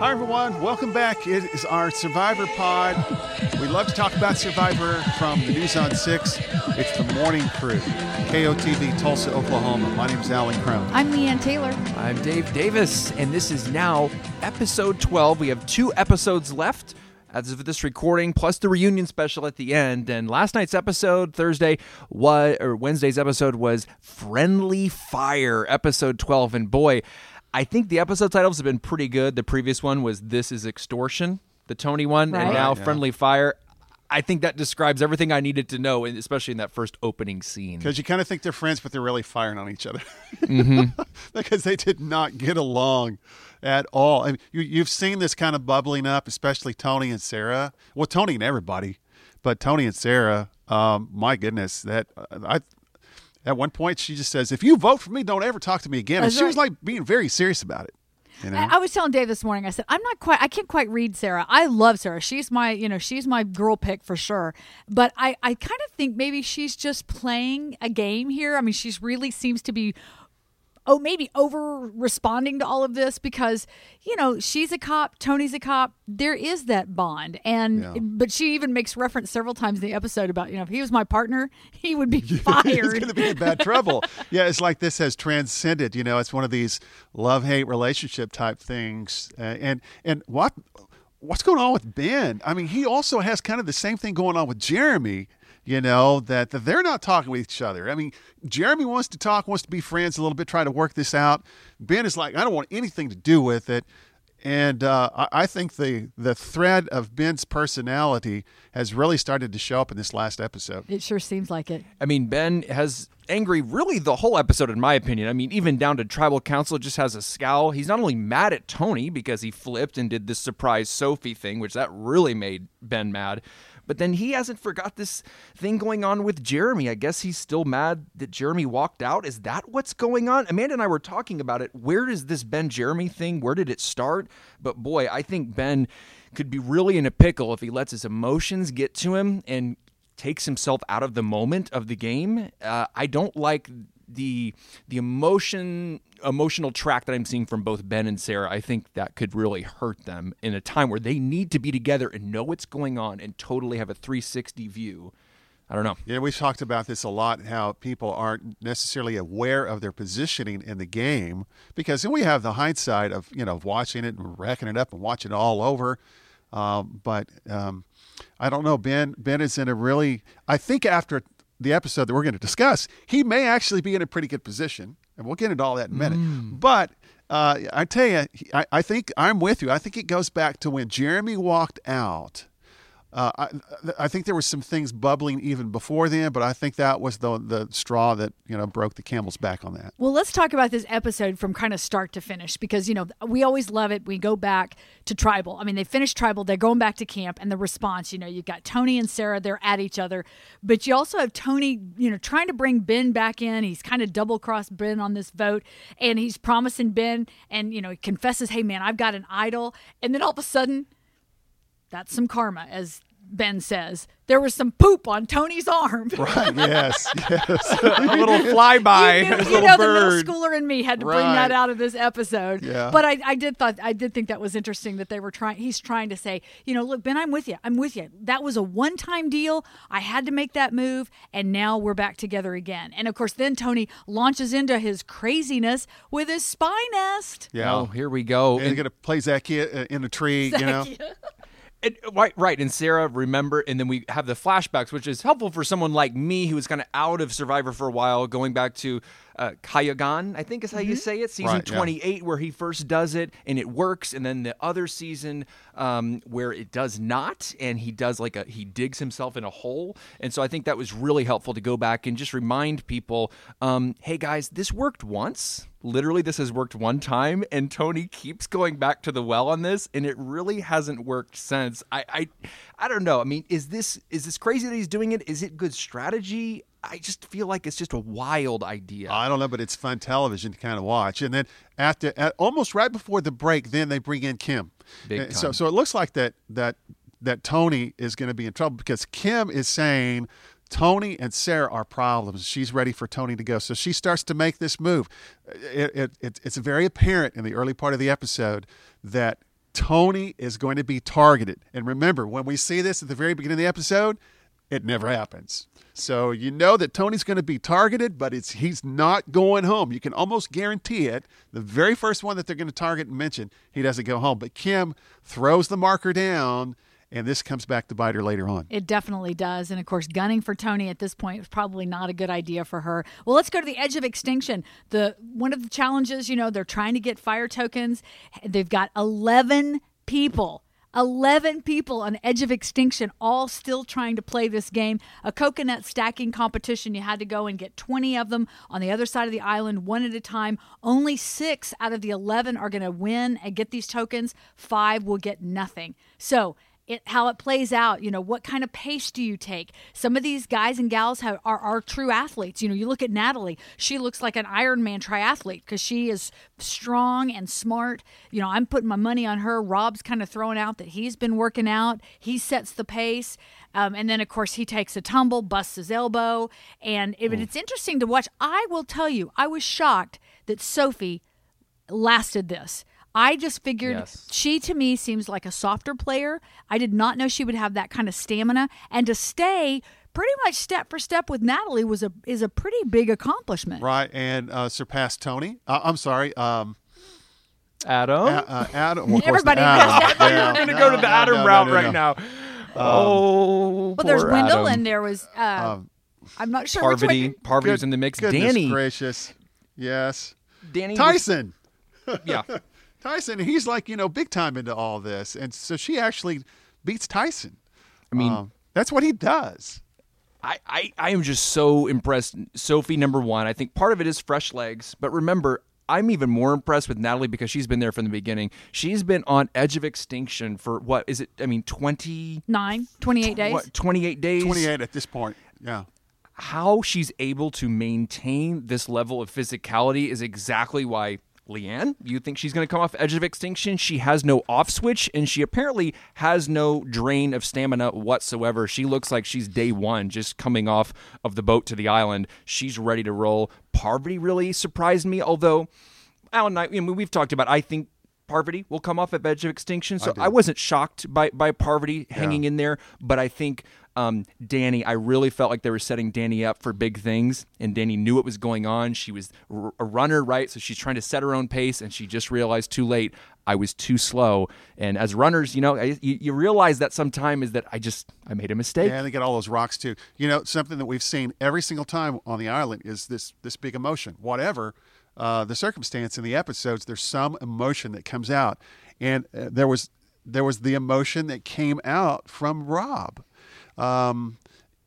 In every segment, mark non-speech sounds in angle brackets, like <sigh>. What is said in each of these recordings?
Hi, everyone. Welcome back. It is our Survivor Pod. We love to talk about Survivor from the News on 6. It's the morning crew, KOTV, Tulsa, Oklahoma. My name is Alan Crone. I'm Leanne Taylor. I'm Dave Davis, and this is now episode 12. We have two episodes left as of this recording, plus the reunion special at the end. And last night's episode, Thursday, was, or Wednesday's episode, was Friendly Fire, episode 12. And boy, I think the episode titles have been pretty good. The previous one was This is Extortion, the Tony one, Right. and now yeah. Friendly Fire. I think that describes everything I needed to know, especially in that first opening scene. Because you kind of think they're friends, but they're really firing on each other. Mm-hmm. <laughs> because they did not get along at all. I mean, you, you've seen this kind of bubbling up, especially Tony and Sarah. Well, Tony and everybody, but Tony and Sarah. Um, my goodness, that uh, I. At one point, she just says, "If you vote for me, don't ever talk to me again." And That's she was like being very serious about it. You know? I, I was telling Dave this morning. I said I'm not quite. I can't quite read Sarah. I love Sarah. She's my, you know, she's my girl pick for sure. But I, I kind of think maybe she's just playing a game here. I mean, she's really seems to be. Oh, maybe over responding to all of this because you know she's a cop, Tony's a cop. There is that bond, and Yeah. but she even makes reference several times in the episode about you know if he was my partner, <laughs> he would be <laughs> fired. He's going to be in bad trouble. yeah, it's like this has transcended. You know, it's one of these love hate relationship type things. Uh, and and what what's going on with Ben? I mean, he also has kind of the same thing going on with Jeremy. You know that, that they're not talking with each other. I mean, Jeremy wants to talk, wants to be friends a little bit, try to work this out. Ben is like, I don't want anything to do with it. And uh, I, I think the the thread of Ben's personality has really started to show up in this last episode. it sure seems like it. I mean, Ben has angry really the whole episode, in my opinion. I mean, even down to tribal council just has a scowl. He's not only mad at Tony because he flipped and did this surprise Sophie thing, which that really made Ben mad. But then he hasn't forgot this thing going on with Jeremy. I guess he's still mad that Jeremy walked out. Is that what's going on? Amanda and I were talking about it. Where does this Ben Jeremy thing? Where did it start? But boy, I think Ben could be really in a pickle if he lets his emotions get to him and takes himself out of the moment of the game. Uh, I don't like the the emotion emotional track that I'm seeing from both Ben and Sarah. I think that could really hurt them in a time where they need to be together and know what's going on and totally have a 360 view. I don't know. Yeah, we've talked about this a lot. How people aren't necessarily aware of their positioning in the game because then we have the hindsight of you know watching it and racking it up and watching it all over. Um, but um, I don't know. Ben Ben is in a really. I think after the episode that we're going to discuss, he may actually be in a pretty good position, and we'll get into all that in a minute. But uh, I tell you, I, I think I'm with you. I think it goes back to when Jeremy walked out. Uh, I, I think there were some things bubbling even before then, but I think that was the the straw that you know broke the camel's back on that. Well, let's talk about this episode from kind of start to finish because, you know, we always love it. We go back to Tribal. I mean, they finished Tribal, they're going back to camp, and the response, you know, you've got Tony and Sarah, they're at each other. But you also have Tony, you know, trying to bring Ben back in. He's kind of double crossed Ben on this vote, and he's promising Ben, and, you know, he confesses, hey, man, I've got an idol. And then all of a sudden, that's some karma, as Ben says. There was some poop on Tony's arm. <laughs> Right? yes. <laughs> Yes. a little flyby, You, knew- you little know, the bird. middle schooler in me had to bring that out of this episode. Yeah. But I, I did thought I did think that was interesting that they were trying. He's trying to say, you know, look, Ben, I'm with you. I'm with you. That was a one time deal. I had to make that move, and now we're back together again. And of course, then Tony launches into his craziness with his spy nest. Yeah. Oh, here we go. and And- you're gonna play Zacchaeus uh, in a tree, you know. <laughs> And, right, right. And Sarah, remember, and then we have the flashbacks, which is helpful for someone like me who was kind of out of Survivor for a while, going back to uh, Kayagan, I think is how you say it, season Right, yeah. 28, where he first does it and it works. And then the other season um, where it does not, and he does like a, he digs himself in a hole. And so I think that was really helpful to go back and just remind people um, hey, guys, this worked once. Literally, this has worked one time, and Tony keeps going back to the well on this, and it really hasn't worked since. I, I, I don't know. I mean, is this is this crazy that he's doing it? Is it good strategy? I just feel like it's just a wild idea. I don't know, but it's fun television to kind of watch. And then after, at, almost right before the break, then they bring in Kim. So, so it looks like that that that Tony is going to be in trouble because Kim is saying Tony and Sarah are problems. She's ready for Tony to go. So she starts to make this move. It, it, it, it's very apparent in the early part of the episode that Tony is going to be targeted. And remember, when we see this at the very beginning of the episode, it never happens. So you know that Tony's going to be targeted, but it's he's not going home. You can almost guarantee it. The very first one that they're going to target and mention, he doesn't go home. But Kim throws the marker down, and this comes back to bite her later on. It definitely does. And of course, gunning for Tony at this point is probably not a good idea for her. Well, let's go to the edge of extinction. The one of the challenges, you know, they're trying to get fire tokens. They've got 11 people 11 people on edge of extinction all still trying to play this game a coconut stacking competition you had to go and get 20 of them on the other side of the island one at a time only six out of the 11 are going to win and get these tokens five will get nothing so it, how it plays out. You know, what kind of pace do you take? Some of these guys and gals have, are, are true athletes. You know, you look at Natalie, she looks like an Ironman triathlete because she is strong and smart. You know, I'm putting my money on her. Rob's kind of throwing out that he's been working out, he sets the pace. Um, and then, of course, he takes a tumble, busts his elbow. And it, it's interesting to watch. I will tell you, I was shocked that Sophie lasted this. I just figured Yes. she to me seems like a softer player. I did not know she would have that kind of stamina and to stay pretty much step for step with Natalie was a is a pretty big accomplishment. Right, and uh, surpassed Tony. Uh, I'm sorry, um, Adam. A- uh, Adam. well, Everybody Adam. Adam. Yeah, I'm going to no, go to the no, Adam no, no, route no, right no. now. oh, Well, there's Wendell Adam. and there was uh, Um, I'm not sure which Parvati. one. Parvati's in the mix. Goodness Danny. gracious, yes, Danny. was- Tyson. yeah. <laughs> Tyson, he's like you know big time into all this, and so she actually beats Tyson. I mean, Um, that's what he does. I, I, I am just so impressed. Sophie, number one. I think part of it is fresh legs. But remember, I'm even more impressed with Natalie because she's been there from the beginning. She's been on edge of extinction for what is it? I mean, 20, Nine, 28 days. what, 28 days? 28 at this point. Yeah. How she's able to maintain this level of physicality is exactly why. Leanne, you think she's going to come off edge of extinction? She has no off switch, and she apparently has no drain of stamina whatsoever. She looks like she's day one, just coming off of the boat to the island. She's ready to roll. Parvati really surprised me, although Alan I, I mean, we've talked about. I think Parvati will come off at edge of extinction, so I, wasn't shocked by by Parvati hanging in there. But I think um, Danny, I really felt like they were setting Danny up for big things, and Danny knew what was going on. She was a runner, right? So she's trying to set her own pace, and she just realized too late I was too slow. And as runners, you know, I, you, you realize that sometime is that I just I made a mistake. And they get all those rocks too. You know, something that we've seen every single time on the island is this this big emotion. Whatever uh, the circumstance in the episodes, there's some emotion that comes out, and uh, there was there was the emotion that came out from Rob. Um,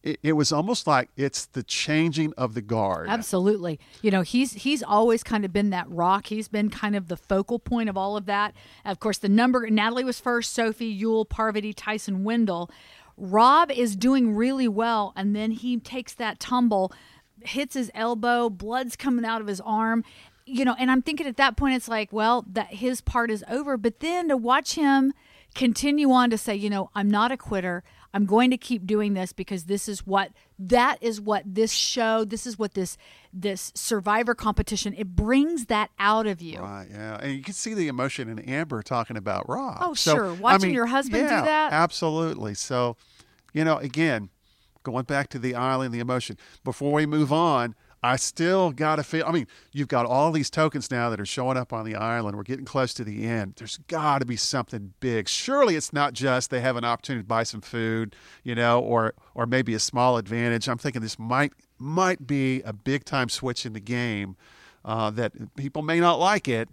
it, it was almost like it's the changing of the guard. Absolutely. You know, he's he's always kind of been that rock. He's been kind of the focal point of all of that. Of course, the number Natalie was first, Sophie, Yul, Parvati, Tyson, Wendell. Rob is doing really well, and then he takes that tumble, hits his elbow, blood's coming out of his arm. You know, and I'm thinking at that point it's like, well, that his part is over. But then to watch him continue on to say, you know, I'm not a quitter. I'm going to keep doing this because this is what that is what this show, this is what this this survivor competition, it brings that out of you. Right, yeah, and you can see the emotion in Amber talking about Rob. Oh, So, sure. I Watching mean, your husband do that? absolutely. So, you know, again, going back to the island, the emotion. Before we move on, I still got to feel. I mean, you've got all these tokens now that are showing up on the island. We're getting close to the end. There's got to be something big. Surely it's not just they have an opportunity to buy some food, you know, or or maybe a small advantage. I'm thinking this might might be a big time switch in the game uh, that people may not like it,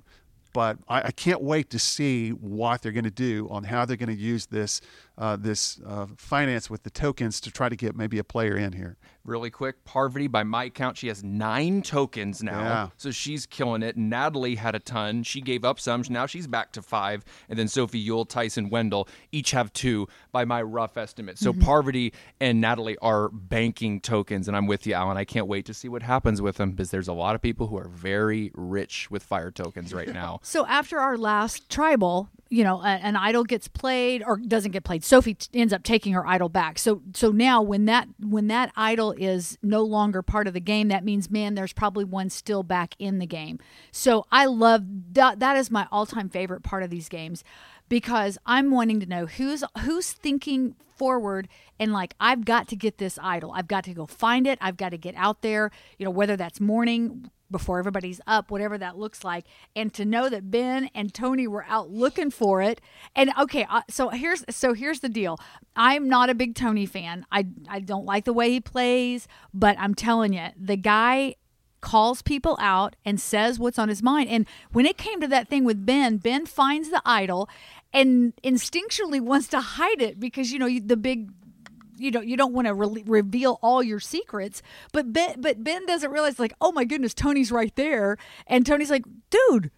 but I, I can't wait to see what they're going to do on how they're going to use this uh, this uh, finance with the tokens to try to get maybe a player in here. really quick. Parvati, by my count, she has nine tokens now. Yeah. So she's killing it. Natalie had a ton. She gave up some. Now she's back to five. And then Sophie Yul, Tyson, Wendell each have two by my rough estimate. So Parvati and Natalie are banking tokens. And I'm with you, Alan. I can't wait to see what happens with them because there's a lot of people who are very rich with fire tokens right <laughs> now. So after our last tribal, you know, an idol gets played or doesn't get played. Sophie t- ends up taking her idol back. So so now when that when that idol is no longer part of the game, that means man, there's probably one still back in the game. So I love that. That is my all time favorite part of these games because I'm wanting to know who's who's thinking forward and like I've got to get this idol. I've got to go find it. I've got to get out there, you know, whether that's morning before everybody's up, whatever that looks like, and to know that Ben and Tony were out looking for it. And okay, uh, so here's so here's the deal. I'm not a big Tony fan. I I don't like the way he plays, but I'm telling you, the guy calls people out and says what's on his mind. And when it came to that thing with Ben, Ben finds the idol and instinctually wants to hide it because you know the big you know you don't want to re- reveal all your secrets but ben but ben doesn't realize like oh my goodness tony's right there and tony's like dude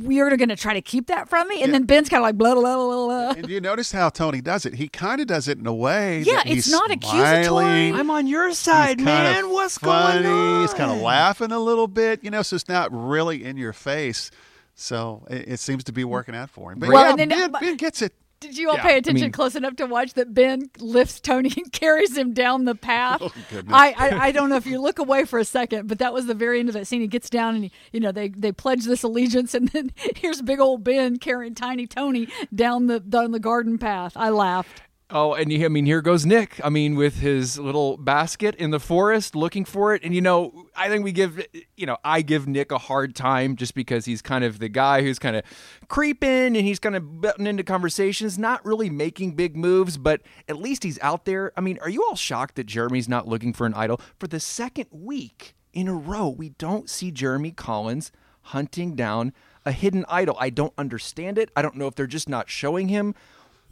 you're going to try to keep that from me and then ben's kind of like blah blah blah blah And do you notice how Tony does it? He kind of does it in a way. Yeah, that it's he's not accusatory. I'm on your side, kinda man. What's funny. going on? He's kind of laughing a little bit, you know, so it's not really in your face. So it, it seems to be working out for him. But Well, yeah, and then- ben, ben gets it. Did you all Yeah, pay I attention mean- close enough to watch that Ben lifts Tony and <laughs> carries him down the path? Oh. I, I I don't know if you look away for a second, but that was the very end of that scene. He gets down and he, you know they they pledge this allegiance, and then <laughs> here's big old Ben carrying tiny Tony down the down the garden path. I laughed. Oh, and I mean, here goes Nick. I mean, with his little basket in the forest looking for it. And, you know, I think we give, you know, I give Nick a hard time just because he's kind of the guy who's kind of creeping and he's kind of butting into conversations, not really making big moves, but at least he's out there. I mean, are you all shocked that Jeremy's not looking for an idol? For the second week in a row, we don't see Jeremy Collins hunting down a hidden idol. I don't understand it. I don't know if they're just not showing him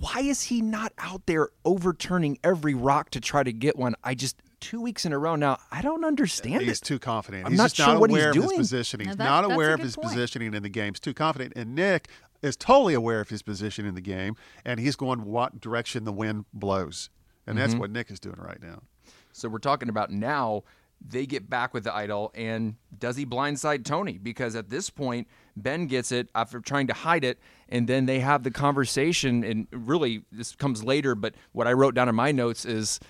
why is he not out there overturning every rock to try to get one? I just two weeks in a row now. I don't understand He's it. too confident. I'm he's not just sure not what he's aware of his doing. positioning. He's that- not aware of his point. positioning in the game. He's too confident. And Nick is totally aware of his position in the game, and he's going what direction the wind blows. And that's Mm-hmm. what Nick is doing right now. So we're talking about now. They get back with the idol, and does he blindside Tony? Because at this point, Ben gets it after trying to hide it, and then they have the conversation. And really, this comes later, but what I wrote down in my notes is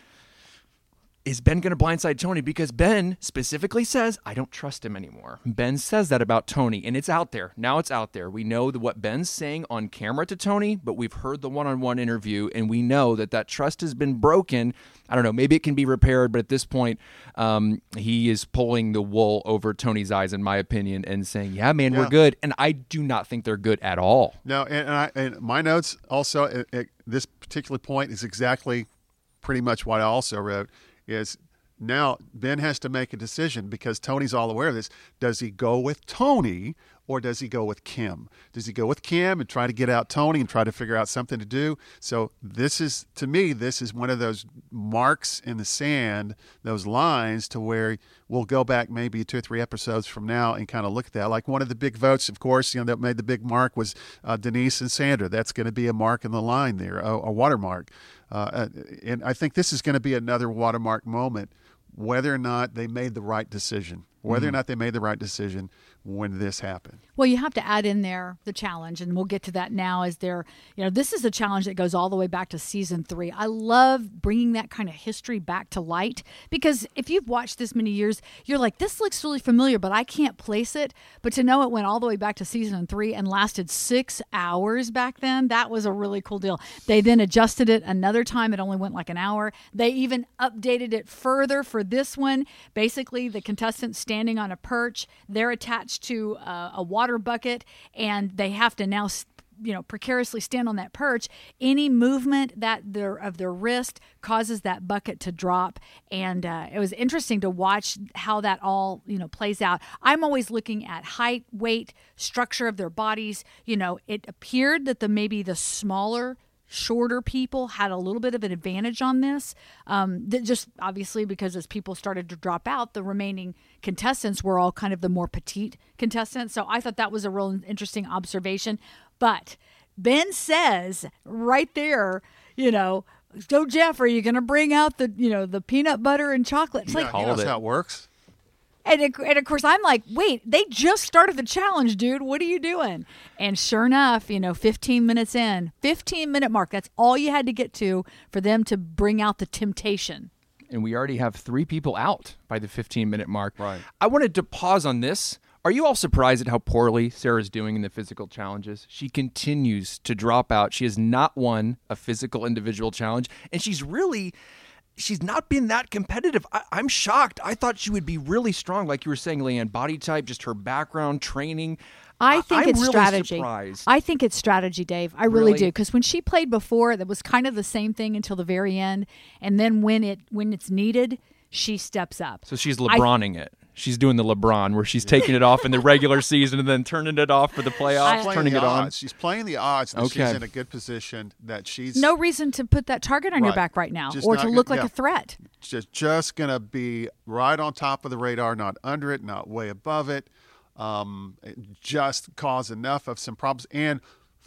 is Ben going to blindside Tony? Because Ben specifically says, I don't trust him anymore. Ben says that about Tony, and it's out there. Now it's out there. We know that what Ben's saying on camera to Tony, but we've heard the one on one interview, and we know that that trust has been broken. I don't know. Maybe it can be repaired, but at this point, um, he is pulling the wool over Tony's eyes, in my opinion, and saying, Yeah, man, we're good. And I do not think they're good at all. No, and, and, I, and my notes also at, at this particular point is exactly pretty much what I also wrote is now Ben has to make a decision because Tony's all aware of this. Does he go with Tony or does he go with Kim? Does he go with Kim and try to get out Tony and try to figure out something to do? So this is to me this is one of those marks in the sand, those lines to where we'll go back maybe two or three episodes from now and kind of look at that. Like one of the big votes, of course, you know that made the big mark was uh, Denise and Sandra. That's going to be a mark in the line there, a, a watermark. Uh, and I think this is going to be another watermark moment, whether or not they made the right decision, whether or mm-hmm. not they made the right decision when this happened. Well, you have to add in there the challenge, and we'll get to that now. As there, you know, this is a challenge that goes all the way back to season three. I love bringing that kind of history back to light because if you've watched this many years, you're like, this looks really familiar, but I can't place it. But to know it went all the way back to season three and lasted six hours back then, that was a really cool deal. They then adjusted it another time; it only went like an hour. They even updated it further for this one. Basically, the contestants standing on a perch, they're attached to uh, a water bucket, and they have to now. s- You know, precariously stand on that perch. Any movement that their of their wrist causes that bucket to drop, and uh, it was interesting to watch how that all you know plays out. I'm always looking at height, weight, structure of their bodies. You know, it appeared that the maybe the smaller shorter people had a little bit of an advantage on this. Um, that just obviously because as people started to drop out, the remaining contestants were all kind of the more petite contestants. So I thought that was a real interesting observation. But Ben says right there, you know, so Jeff, are you going to bring out the you know the peanut butter and chocolate? It's like Yeah, Called you know how it works. And, it, and of course, I'm like, wait, they just started the challenge, dude. What are you doing? And sure enough, you know, 15 minutes in, 15 minute mark, that's all you had to get to for them to bring out the temptation. And we already have three people out by the 15 minute mark. Right. I wanted to pause on this. Are you all surprised at how poorly Sarah's doing in the physical challenges? She continues to drop out. She has not won a physical individual challenge, and she's really she's not been that competitive. I, am shocked. I thought she would be really strong, like you were saying, Leanne. Body type, just her background, training. I think I'm it's really strategy. surprised. I think it's strategy, Dave. I really, Really? do because when she played before, that was kind of the same thing until the very end, and then when it when it's needed, she steps up. So she's LeBroning it. She's doing the LeBron where she's taking it off in the regular <laughs> season and then turning it off for the playoffs, I- turning the it on. odds. She's playing the odds that she's in a good position. That she's No reason to put that target on your back right now, Just or not to gonna- look like yeah. a threat. just just gonna be right on top of the radar, not under it, not way above it. Um, just cause enough of some problems and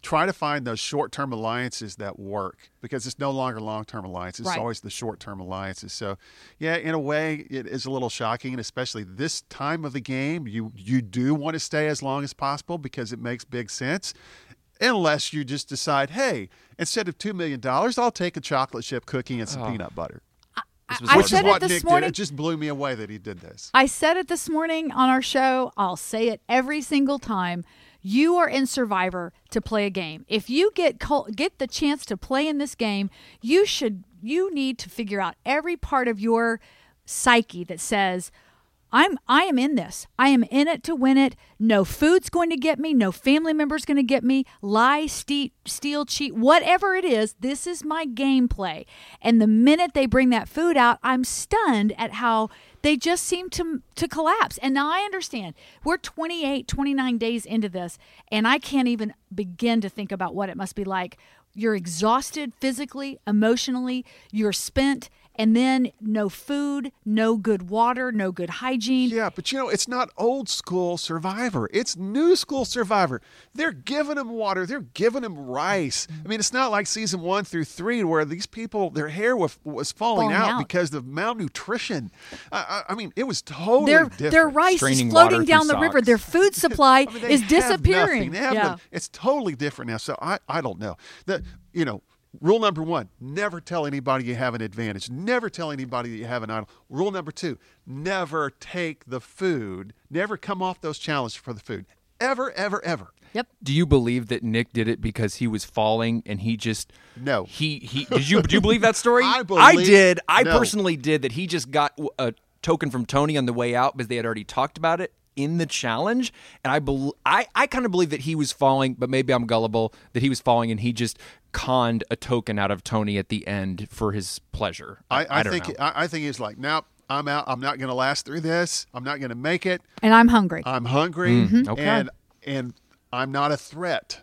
try to find those short-term alliances that work because it's no longer long-term alliances. Right. It's always the short-term alliances. So, yeah, in a way, it is a little shocking, and especially this time of the game, you you do want to stay as long as possible because it makes big sense. Unless you just decide, hey, instead of two million dollars, I'll take a chocolate chip cookie and some oh. peanut butter. I Which like- is said it what this Nick morning. did. It just blew me away that he did this. I said it this morning on our show. I'll say it every single time. You are in Survivor to play a game. If you get get the chance to play in this game, you should you need to figure out every part of your psyche that says I'm I am in this. I am in it to win it. No food's going to get me. No family member's going to get me. Lie, steal, steal, cheat, whatever it is. This is my gameplay. And the minute they bring that food out, I'm stunned at how they just seem to to collapse. And now I understand. We're 28, 29 days into this, and I can't even begin to think about what it must be like. You're exhausted physically, emotionally. You're spent and then no food, no good water, no good hygiene. Yeah, but you know, it's not old school Survivor. It's new school Survivor. They're giving them water. They're giving them rice. I mean, it's not like season one through three where these people, their hair was, was falling, Falling out, out. because of malnutrition. I, I, I mean, it was totally Their different. their rice is Straining water floating down the river. Their food <laughs> supply I mean, they is have disappearing. They have yeah. no- it's totally different now. So I, I don't know. That you know, rule number one: never tell anybody you have an advantage. Never tell anybody that you have an idol. Rule number two: never take the food. Never come off those challenges for the food. Ever, ever, ever. Yep. Do you believe that Nick did it because he was falling and he just No. he he did you do you believe that story? <laughs> I believe- I did. I no. personally did that he just got a token from Tony on the way out because they had already talked about it in the challenge and I bel I I kind of believe that he was falling but maybe I'm gullible that he was falling and he just conned a token out of Tony at the end for his pleasure. I, I, don't think know. I, I think he's like, nope, I'm out. I'm not going to last through this. I'm not going to make it. And I'm hungry. I'm hungry, Mm-hmm. okay. and and I'm not a threat.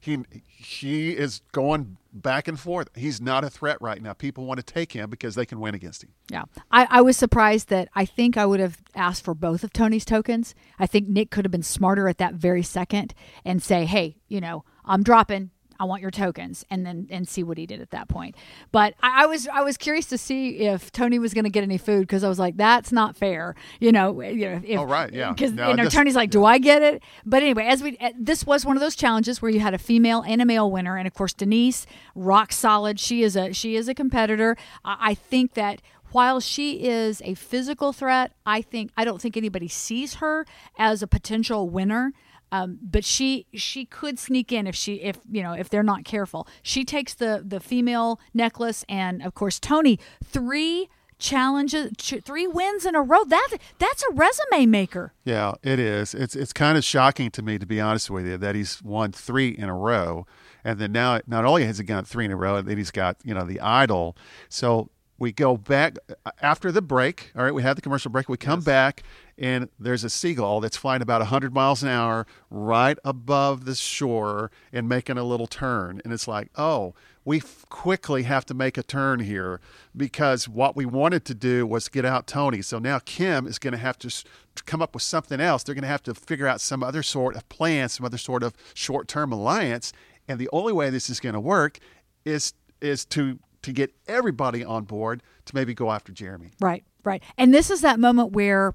He he is going back and forth. He's not a threat right now. People want to take him because they can win against him. Yeah. I, I was surprised that I think I would have asked for both of Tony's tokens. I think Nick could have been smarter at that very second and say, hey, you know, I'm dropping. I want your tokens, and then and see what he did at that point. But I, I was I was curious to see if Tony was going to get any food because I was like, that's not fair, you know. You know, if, Oh, right, yeah. Because No, you know, Tony's like, do I get it? But anyway, as we uh, this was one of those challenges where you had a female and a male winner, and of course Denise, rock solid. She is a she is a competitor. I, I think that while she is a physical threat, I think I don't think anybody sees her as a potential winner. Um, but she she could sneak in if she if you know if they're not careful. She takes the the female necklace, and of course Tony three challenges, three wins in a row. That that's a resume maker. Yeah, it is. It's it's kind of shocking to me, to be honest with you, that he's won three in a row, and then now not only has he got three in a row, and then he's got you know the idol. So we go back uh, after the break. All right, we had the commercial break. We come back, and there's a seagull that's flying about 100 miles an hour right above the shore and making a little turn. And it's like, oh, we f- quickly have to make a turn here because what we wanted to do was get out Tony. So now Kim is going to have to s- come up with something else. They're going to have to figure out some other sort of plan, some other sort of short term alliance. And the only way this is going to work is is to to get everybody on board to maybe go after Jeremy. Right, right. And this is that moment where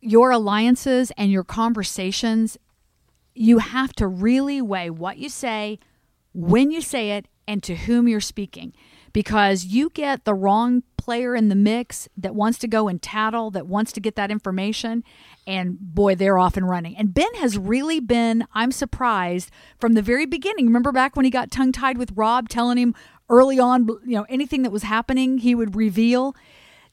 your alliances and your conversations, you have to really weigh what you say, when you say it, and to whom you're speaking. Because you get the wrong player in the mix that wants to go and tattle, that wants to get that information, and boy, they're off and running. And Ben has really been, I'm surprised, from the very beginning. Remember back when he got tongue tied with Rob, telling him early on, you know, anything that was happening, he would reveal.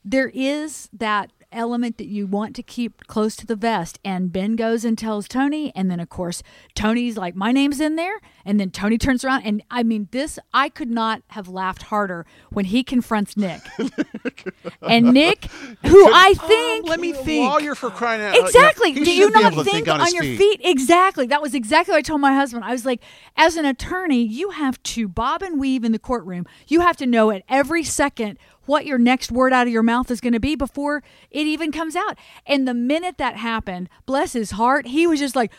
There is that element that you want to keep close to the vest. And Ben goes and tells Tony. And then, of course, Tony's like, My name's in there. And then Tony turns around. And I mean, this, I could not have laughed harder when he confronts Nick. <laughs> and Nick, who I oh, think. Let me think. Lawyer for crying out Exactly. Yeah, Do you not think, think, on, on your feet. feet? Exactly. That was exactly what I told my husband. I was like, as an attorney, you have to bob and weave in the courtroom. You have to know at every second what your next word out of your mouth is going to be before it even comes out. And the minute that happened, bless his heart, he was just like,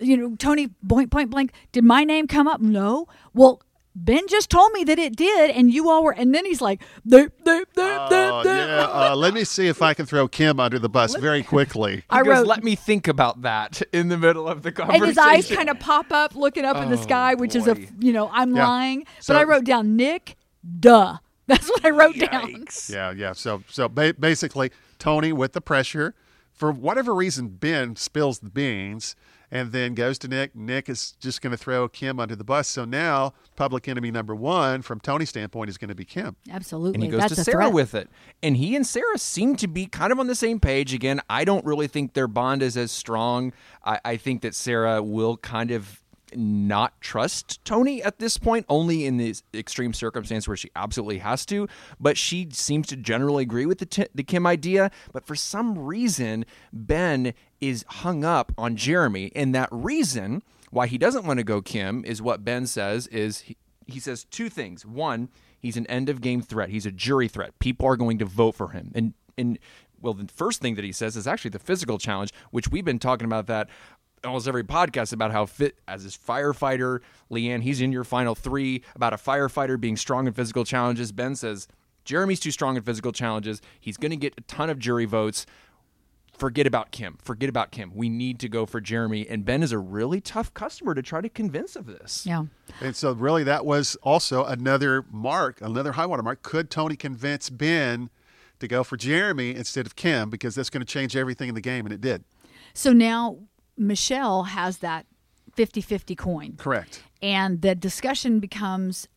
you know, Tony, point, point blank, did my name come up? No. Well, Ben just told me that it did, and you all were. And then he's like, they, they, they, Oh, yeah. Uh, let me see if I can throw Kim under the bus very quickly. I He goes, wrote, let me think about that <laughs> in the middle of the conversation. and his eyes kind of pop up, looking up in the Oh, sky, which is a, you know, I'm Yeah. lying. So- but I wrote down Nick, duh. That's what I wrote down. Yeah, yeah. So, so ba- basically, Tony with the pressure, for whatever reason, Ben spills the beans and then goes to Nick. Nick is just going to throw Kim under the bus. So now, public enemy number one, from Tony's standpoint, is going to be Kim. Absolutely. and he goes That's to Sarah threat. with it. And he and Sarah seem to be kind of on the same page. Again, I don't really think their bond is as strong. I, I think that Sarah will kind of not trust Tony at this point, only in this extreme circumstance where she absolutely has to. But she seems to generally agree with the, t- the Kim idea. But for some reason, Ben is hung up on Jeremy. And that reason why he doesn't want to go Kim is what Ben says is he, he says two things. One, he's an end of game threat. He's a jury threat. People are going to vote for him. And and well, the first thing that he says is actually the physical challenge, which we've been talking about that almost every podcast about how fit as his firefighter, Leanne, he's in your final three about a firefighter being strong in physical challenges. Ben says Jeremy's too strong in physical challenges. He's going to get a ton of jury votes. Forget about Kim. Forget about Kim. We need to go for Jeremy. And Ben is a really tough customer to try to convince of this. Yeah. And so, really, that was also another mark, another high water mark. Could Tony convince Ben to go for Jeremy instead of Kim? Because that's going to change everything in the game, and it did. So now Michelle has that 50 50 coin. Correct. And the discussion becomes,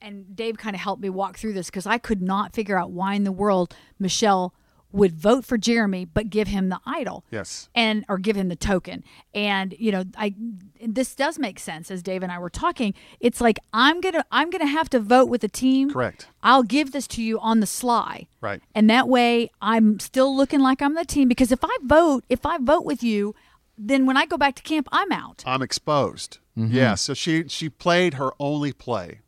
and Dave kind of helped me walk through this because I could not figure out why in the world Michelle would vote for Jeremy but give him the idol. Yes. and or give him the token and you know i this does make sense as dave and i were talking it's like i'm gonna i'm gonna have to vote with the team Correct. i'll give this to you on the sly Right. and that way i'm still looking like i'm the team because if i vote if i vote with you then when i go back to camp i'm out I'm exposed. Yeah. So she she played her only play.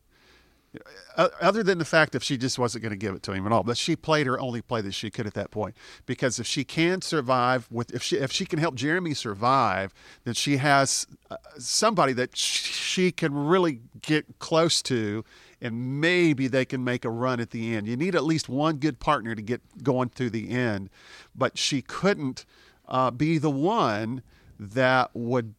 Other than the fact that she just wasn't going to give it to him at all, but she played her only play that she could at that point. Because if she can survive with, if she if she can help Jeremy survive, then she has uh, somebody that she can really get close to, and maybe they can make a run at the end. You need at least one good partner to get going through the end, but she couldn't uh, be the one that would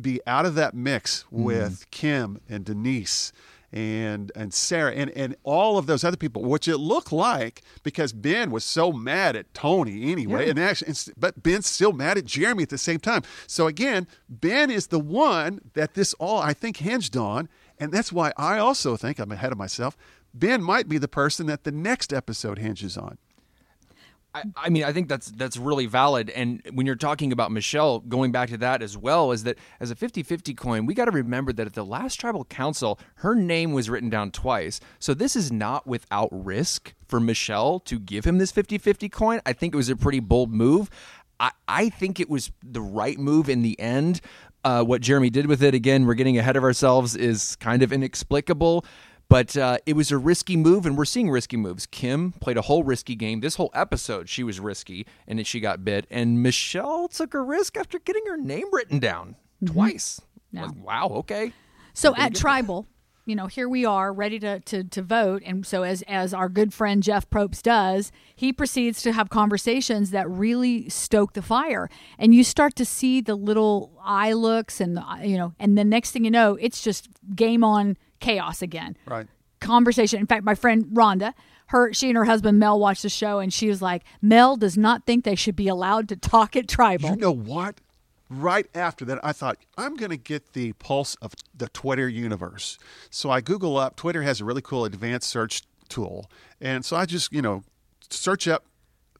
be out of that mix mm-hmm. with Kim and Denise and and Sarah and, and all of those other people, which it looked like because Ben was so mad at Tony anyway, and actually, and but Ben's still mad at Jeremy at the same time. So again, Ben is the one that this all I think hinged on, and that's why I also think I'm ahead of myself. Ben might be the person that the next episode hinges on. I, mean, I think that's that's really valid. And when you're talking about Michelle, going back to that as well, is that as a 50-50 coin, we got to remember that at the last tribal council, her name was written down twice. So this is not without risk for Michelle to give him this 50-50 coin. I think it was a pretty bold move. I, I think it was the right move in the end. Uh, what Jeremy did with it, again, we're getting ahead of ourselves, is kind of inexplicable. But uh, it was a risky move, and we're seeing risky moves. Kim played a whole risky game. This whole episode, she was risky, and then she got bit. And Michelle took a risk after getting her name written down twice. Yeah. Like, wow, okay. so at tribal you know, here we are ready to, to, to vote. And so, as, as our good friend Jeff Probst does, he proceeds to have conversations that really stoke the fire. And you start to see the little eye looks, and, the, you know, and the next thing you know, it's just game on chaos again. Right. Conversation. In fact, my friend Rhonda, her she and her husband Mel watched the show and she was like, Mel does not think they should be allowed to talk at tribal. You know what? Right after that, I thought, I'm going to get the pulse of the Twitter universe. So I Google up, Twitter has a really cool advanced search tool. And so I just, you know, search up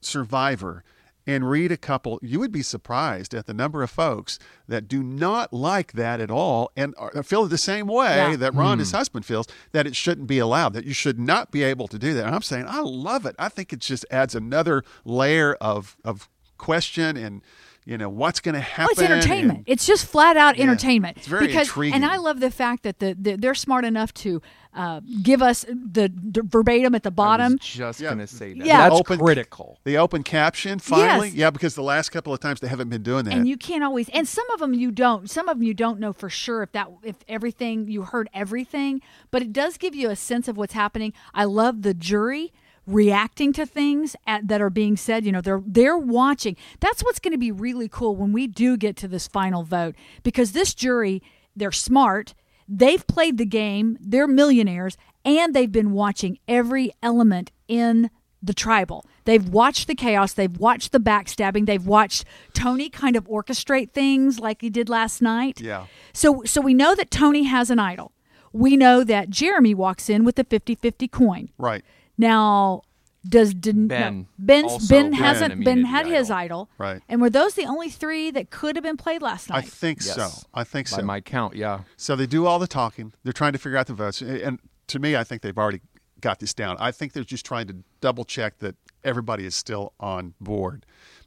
Survivor and read a couple. You would be surprised at the number of folks that do not like that at all and are, feel the same way Yeah. that Ron, his hmm. husband, feels that it shouldn't be allowed, that you should not be able to do that. And I'm saying, I love it. I think it just adds another layer of, of question and, you know, what's going to happen. Well, it's entertainment. and- It's just flat out Yeah. entertainment. It's very because, intriguing. And I love the fact that the, the they're smart enough to uh, give us the, the verbatim at the I was bottom. just Yeah. gonna say that. Yeah. That's Open- critical. The open caption, finally, Yes. yeah, because the last couple of times they haven't been doing that. and you can't always and some of them you don't some of them you don't know for sure if that if everything you heard everything but it does give you a sense of what's happening i love the jury reacting to things at, that are being said you know they're they're watching that's what's going to be really cool when we do get to this final vote because this jury they're smart they've played the game they're millionaires and they've been watching every element in the tribal. They've watched the chaos. They've watched the backstabbing. They've watched Tony kind of orchestrate things like he did last night. Yeah. So so we know that Tony has an idol. We know that Jeremy walks in with the 50-50 coin. right. Now does did, Ben. no, Ben's Ben Ben hasn't Ben immunity had his idol. idol. Right. And were those the only 3 that could have been played last night? I think Yes. so. I think By so. my count, yeah. So they do all the talking. They're trying to figure out the votes. And to me, I think they've already got this down. I think they're just trying to double check that everybody is still on board.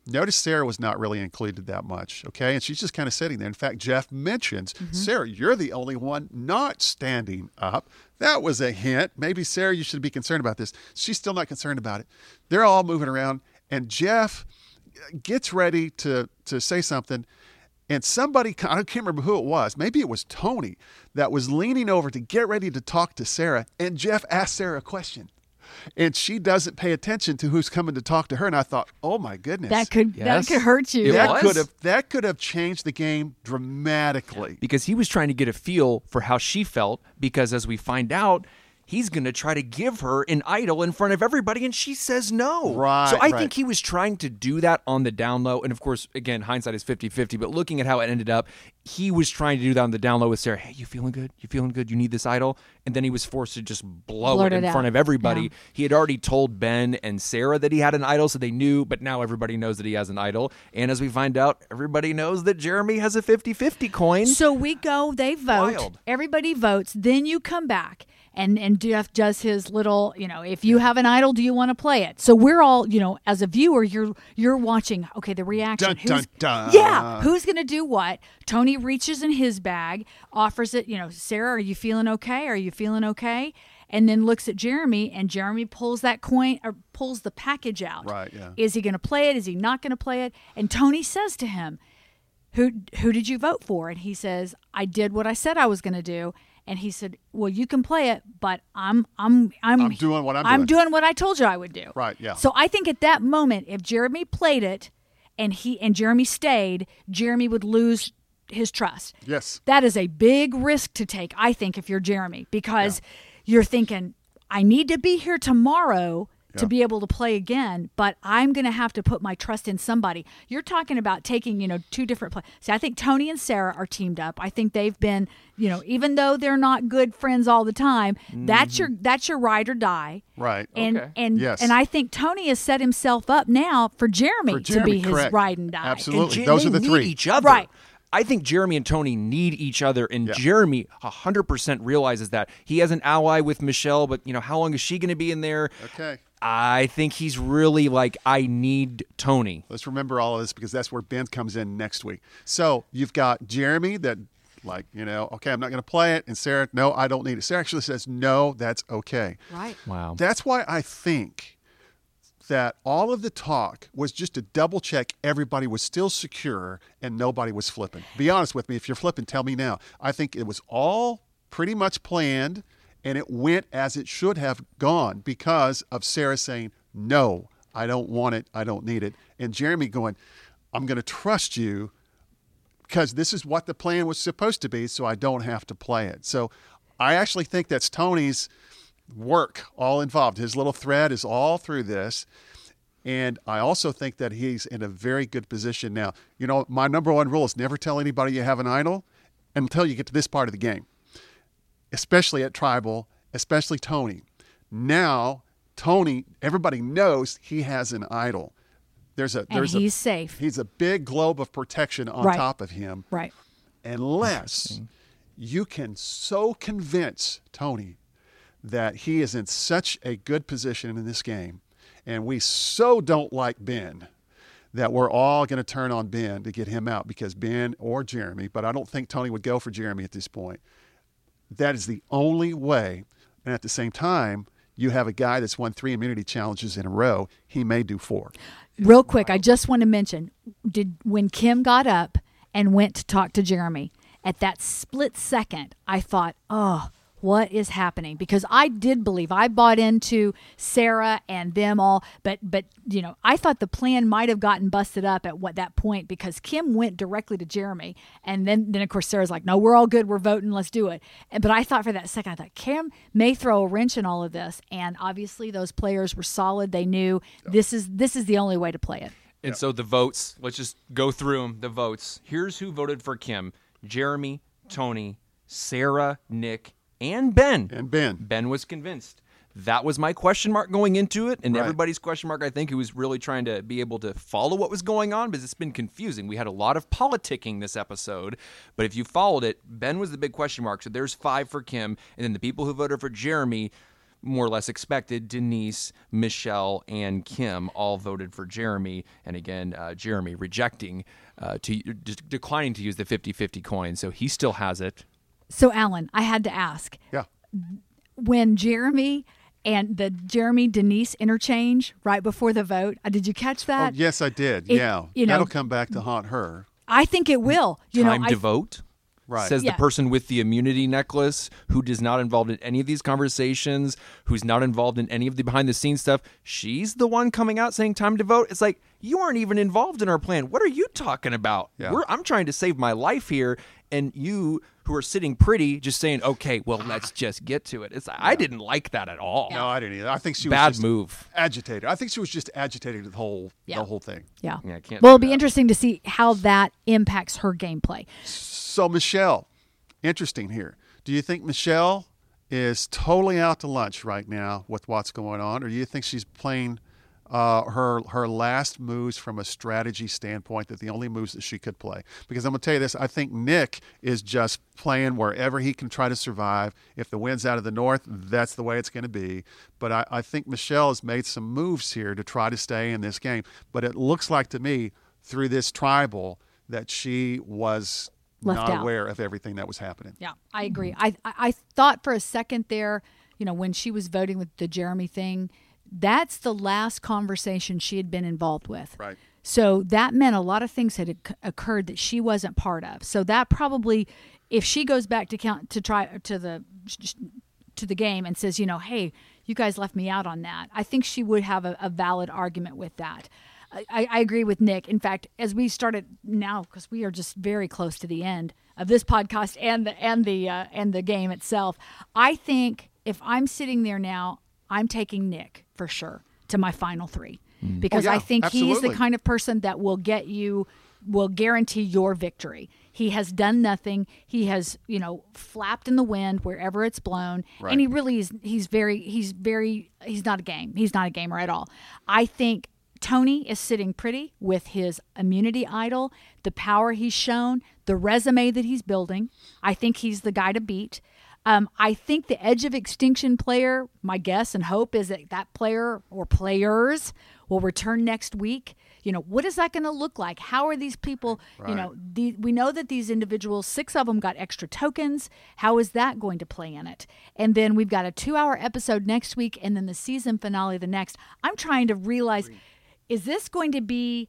Notice Sarah was not really included that much, okay? And she's just kind of sitting there. In fact, Jeff mentions, mm-hmm. Sarah, you're the only one not standing up. That was a hint. Maybe, Sarah, you should be concerned about this. She's still not concerned about it. They're all moving around, and Jeff uh, gets ready to, to say something. And somebody, I can't remember who it was, maybe it was Tony, that was leaning over to get ready to talk to Sarah. And Jeff asked Sarah a question. And she doesn't pay attention to who's coming to talk to her. And I thought, oh my goodness. that could Yes. that could hurt you. It that was? could have that could have changed the game dramatically. because he was trying to get a feel for how she felt because as we find out he's going to try to give her an idol in front of everybody and she says no. Right, so i right. think he was trying to do that on the down low and of course again hindsight is 50-50 but looking at how it ended up he was trying to do that on the down low with sarah. Hey you feeling good? You feeling good? You need this idol? And then he was forced to just blow Blurt it it in front of everybody. Yeah. he had already told ben and sarah that he had an idol so they knew but now everybody knows that he has an idol. And as we find out everybody knows that jeremy has a 50-50 coin. So we go, they vote, Wild. everybody votes, then you come back. And, and Jeff does his little, you know, if you have an idol, do you want to play it? So we're all, you know, as a viewer, you're you're watching. Okay, the reaction. Dun, who's, dun, dun. Yeah, who's gonna do what? Tony reaches in his bag, offers it. You know, Sarah, are you feeling okay? Are you feeling okay? And then looks at Jeremy, and Jeremy pulls that coin or pulls the package out. Right, yeah. Is he going to play it? Is he not going to play it? And Tony says to him, who who did you vote for and he says i did what i said i was going to do and he said well you can play it but i'm i'm i'm, I'm doing what I'm i'm doing." doing what i told you i would do Right, yeah. so i think at that moment if jeremy played it and he and jeremy stayed jeremy would lose his trust Yes. that is a big risk to take i think if you're jeremy because you're thinking i need to be here tomorrow to be able to play again but i'm going to have to put my trust in somebody you're talking about taking you know two different play see i think tony and sarah are teamed up i think they've been you know even though they're not good friends all the time that's mm-hmm. your that's your ride or die Right. and Okay. and Yes. and i think tony has set himself up now for jeremy, For to Jeremy, be his correct. ride and die Absolutely. And Je- Those are the three. Each other. Right. I think Jeremy and Tony need each other, and Yeah. Jeremy 100% realizes that. He has an ally with Michelle, but you know how long is she going to be in there? Okay. I think he's really like, I need Tony. Let's remember all of this because that's where Ben comes in next week. So you've got Jeremy that, like, you know, okay, I'm not going to play it. And Sarah, no, I don't need it. Sarah actually says, no, that's okay. right Wow. That's why I think that all of the talk was just to double check everybody was still secure and nobody was flipping. Be honest with me. If you're flipping, tell me now. I think it was all pretty much planned, and it went as it should have gone because of Sarah saying, No, I don't want it. I don't need it. And Jeremy going, I'm going to trust you because this is what the plan was supposed to be, so I don't have to play it. So I actually think that's Tony's work all involved. His little thread is all through this. And I also think that he's in a very good position now. You know, my number one rule is never tell anybody you have an idol until you get to this part of the game, especially at Tribal, especially Tony. Now, Tony, everybody knows he has an idol. There's a And there's he's a, safe. He's a big globe of protection on Right. top of him Right. unless you can so convince Tony that he is in such a good position in this game, and we so don't like Ben that we're all going to turn on Ben to get him out because Ben or Jeremy, but I don't think Tony would go for Jeremy at this point. That is the only way. And at the same time, you have a guy that's won three immunity challenges in a row. He may do four. Real quick, I just want to mention did when Kim got up and went to talk to Jeremy, at that split second, I thought, oh, what is happening? Because I did believe I bought into Sarah and them all, but but you know, I thought the plan might have gotten busted up at what that point because Kim went directly to Jeremy, and then then of course Sarah's like, no, we're all good, we're voting, let's do it. And, but I thought for that second, I thought Kim may throw a wrench in all of this, and obviously those players were solid. They knew this is this is the only way to play it. And so the votes, let's just go through them. The votes. Here's who voted for Kim Jeremy, Tony, Sarah, Nick, and Ben. And Ben. Ben was convinced. That was my question mark going into it, and Right. everybody's question mark, I think, who was really trying to be able to follow what was going on because it's been confusing. We had a lot of politicking this episode, but if you followed it, Ben was the big question mark. So there's five for Kim, and then the people who voted for Jeremy, more or less expected, Denise, Michelle, and Kim all voted for Jeremy. And again, uh, Jeremy rejecting, uh, to de- declining to use the 50 50 coin. So he still has it. So Alan, I had to ask Yeah. when Jeremy and the Jeremy Denise interchange right before the vote. uh, Did you catch Oh, that? yes, I did. It- yeah. you know- That'll come back to haunt her. I think it will. You Time know, I, to vote. Right. Says Yeah. the person with the immunity necklace who is not involved in any of these conversations, who's not involved in any of the behind the scenes stuff. She's the one coming out saying time to vote. It's like you aren't even involved in our plan. What are you talking about? Yeah. We're, I'm trying to save my life here, and you who are sitting pretty just saying, "Okay, well, let's just get to it." It's I didn't like that at all. No, I didn't either. I think she was Bad move. agitated. I think she was just agitated the whole Yeah. the whole thing. yeah. Yeah, I can't well, it'll be interesting to see how that impacts her gameplay. So Michelle, interesting here. Do you think Michelle is totally out to lunch right now with what's going on, or do you think she's playing uh, her her last moves from a strategy standpoint that the only moves that she could play? Because I'm gonna tell you this, I think Nick is just playing wherever he can try to survive. If the wind's out of the north, that's the way it's going to be. But I, I think Michelle has made some moves here to try to stay in this game. But it looks like to me through this tribal that she was Left not out. aware of everything that was happening. Yeah, I agree. I, I I thought for a second there, you know, when she was voting with the Jeremy thing, that's the last conversation she had been involved with. Right. So that meant a lot of things had occurred that she wasn't part of. So that probably, if she goes back to count to try to the to the game and says, you know, hey, you guys left me out on that. I think she would have a, a valid argument with that. I, I agree with Nick. In fact, as we started now, because we are just very close to the end of this podcast and the and the uh, and the game itself, I think if I'm sitting there now, I'm taking Nick for sure to my final three mm. oh, because Oh, yeah, I think he's the kind of person that will get you will guarantee your victory. He has done nothing. He has, you know, flapped in the wind wherever it's blown. Right. And he really is he's very he's very he's not a game. He's not a gamer at all. I think Tony is sitting pretty with his immunity idol, the power he's shown, the resume that he's building. I think he's the guy to beat. Um, I think the Edge of Extinction player, my guess and hope is that that player or players will return next week. You know, what is that going to look like? How are these people, you know, the, we know that these individuals, six of them got extra tokens. How is that going to play in it? And then we've got a two hour episode next week and then the season finale the next. I'm trying to realize is this going to be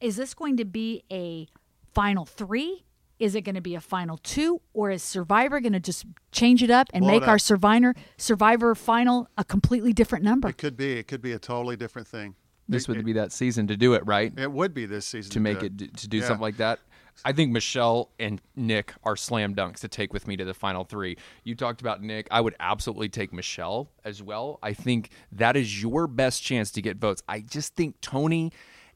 is this going to be a final three Is it going to be a final two, or is Survivor going to just change it up and Blow it make our. Survivor Survivor final a completely different number? It could be. It could be a totally different thing. This it, would it, be that season to do it, right? it would be this season to make do it d- to do Yeah. something like that. I think Michelle and Nick are slam dunks to take with me to the final three. You talked about Nick. I would absolutely take Michelle as well. I think that is your best chance to get votes. I just think Tony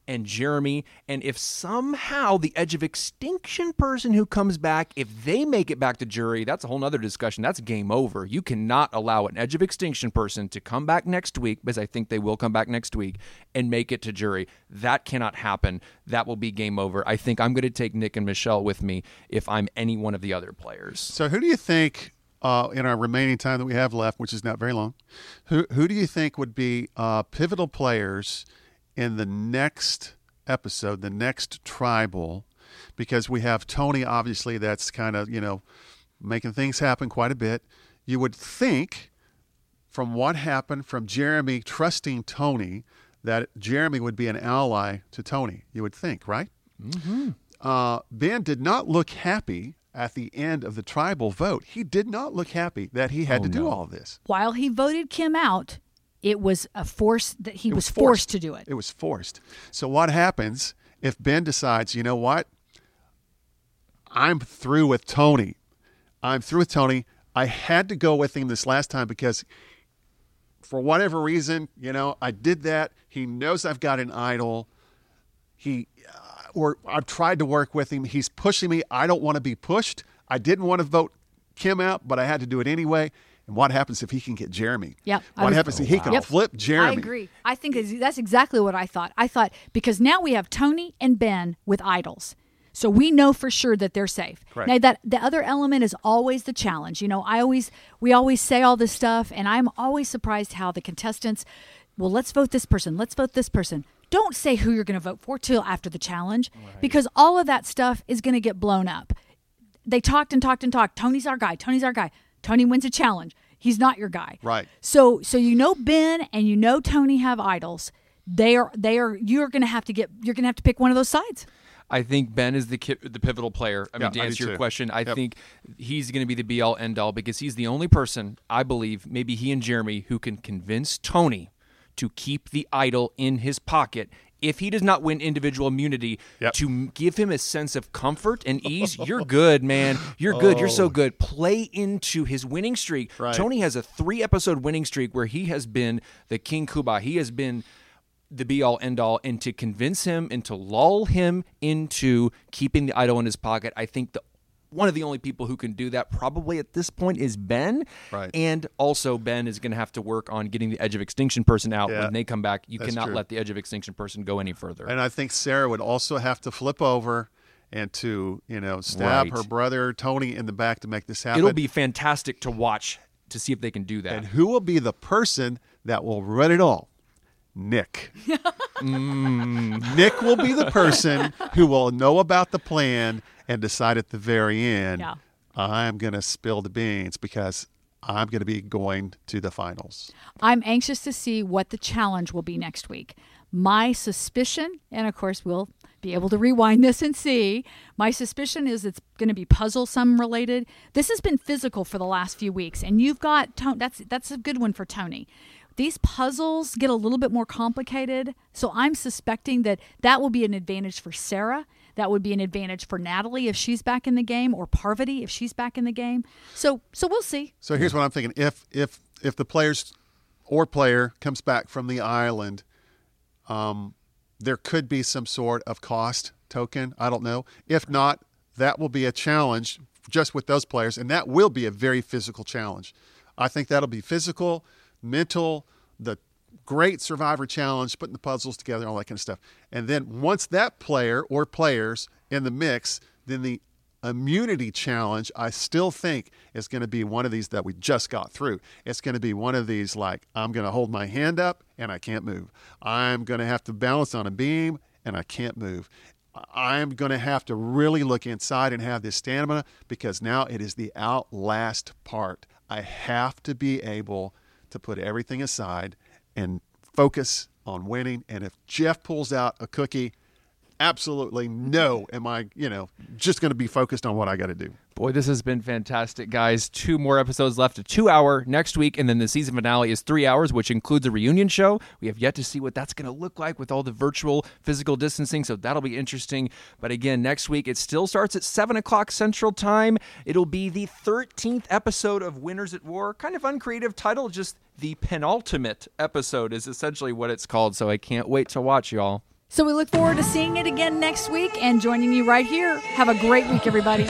and Jeremy, and if somehow the Edge of Extinction person who comes back, if they make it back to jury, that's a whole nother discussion. That's game over. You cannot allow an Edge of Extinction person to come back next week, because I think they will come back next week, and make it to jury. That cannot happen. That will be game over. I think I'm going to take Nick and Michelle with me if I'm any one of the other players. So, who do you think, uh, in our remaining time that we have left, which is not very long, who who do you think would be uh, pivotal players in the next episode, the next tribal? Because we have Tony, obviously, that's kind of you know making things happen quite a bit. You would think, from what happened, from Jeremy trusting Tony, that Jeremy would be an ally to Tony. You would think, right? uh, Ben did not look happy at the end of the tribal vote. He did not look happy that he had Oh, to do no. all this. While he voted Kim out, it was a force that he It was, forced to do it. It was forced. So what happens if Ben decides, you know what? I'm through with Tony. I'm through with Tony. I had to go with him this last time because for whatever reason, you know, I did that. He knows I've got an idol. He uh, or I've tried to work with him. He's pushing me. I don't want to be pushed. I didn't want to vote Kim out, but I had to do it anyway. And what happens if he can get Jeremy? Yeah. What was- happens if he can Yep. flip Jeremy? I agree. I think that's exactly what I thought. I thought because now we have Tony and Ben with idols. So we know for sure that they're safe. Correct. Now that the other element is always the challenge. You know, I always we always say all this stuff and I'm always surprised how the contestants well, let's vote this person. Let's vote this person. Don't say who you're going to vote for till after the challenge because all of that stuff is going to get blown up they talked and talked and talked. Tony's our guy. Tony's our guy. Tony wins a challenge. He's not your guy. Right. So so you know Ben and you know Tony have idols. They are they are you're going to have to get you're going to have to pick one of those sides. I think Ben is the ki- the pivotal player. I mean, Yeah, to I answer your too. question, I Yep. think he's going to be the be all end all because he's the only person I believe, maybe he and Jeremy, who can convince Tony to keep the idol in his pocket. If he does not win individual immunity, Yep. to give him a sense of comfort and ease, you're good, man. You're good. You're so oh. good. Play into his winning streak. Oh. Right. Tony has a three episode winning streak where he has been the King Kuba. He has been the be all end all and to convince him and to lull him into keeping the idol in his pocket i think the one of the only people who can do that probably at this point is ben Right. and also ben is going to have to work on getting the edge of extinction person out Yeah, when they come back you that's cannot true. let the edge of extinction person go any further And I think Sarah would also have to flip over and to, you know, stab Right. her brother Tony in the back to make this happen. it'll be fantastic to watch to see if they can do that and who will be the person that will run it all? Nick. <laughs> Mm. Nick will be the person who will know about the plan and decide at the very end, Yeah. I'm going to spill the beans because I'm going to be going to the finals. I'm anxious to see what the challenge will be next week. My suspicion, and of course we'll be able to rewind this and see, my suspicion is it's going to be puzzlesome related. This has been physical for the last few weeks, and you've got Tony. That's that's a good one for Tony. These puzzles get a little bit more complicated, so I'm suspecting that that will be an advantage for Sarah. That would be an advantage for Natalie if she's back in the game, or Parvati if she's back in the game. So so we'll see. So here's what I'm thinking: if if if the players or player comes back from the island, um, there could be some sort of cost token. I don't know. If not, that will be a challenge just with those players, and that will be a very physical challenge. I think that'll be physical, mental, the great survivor challenge, putting the puzzles together, all that kind of stuff. And then once that player or players in the mix, then the immunity challenge, I still think is going to be one of these that we just got through. It's going to be one of these like, I'm going to hold my hand up and I can't move. I'm going to have to balance on a beam and I can't move. I'm going to have to really look inside and have this stamina because now it is the outlast part. I have to be able to put everything aside and focus on winning. And if Jeff pulls out a cookie, absolutely no am I, you know, just going to be focused on what I got to do. Boy, this has been fantastic, guys. Two more episodes left, a two hour next week, and then the season finale is three hours, which includes a reunion show. We have yet to see what that's going to look like with all the virtual physical distancing, so that'll be interesting. But again, next week, it still starts at 7 o'clock Central Time. It'll be the 13th episode of Winners at War. Kind of uncreative title, just the penultimate episode is essentially what it's called, so I can't wait to watch, y'all. So we look forward to seeing it again next week and joining you right here. Have a great week, everybody.